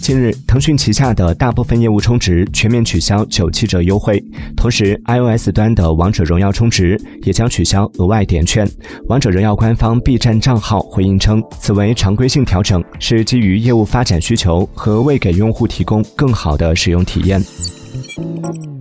近日腾讯旗下的大部分业务充值全面取消九七折优惠。同时 ios 端的王者荣耀充值也将取消额外点券。王者荣耀官方 b 站账号回应称此为常规性调整是基于业务发展需求和为给用户提供更好的使用体验。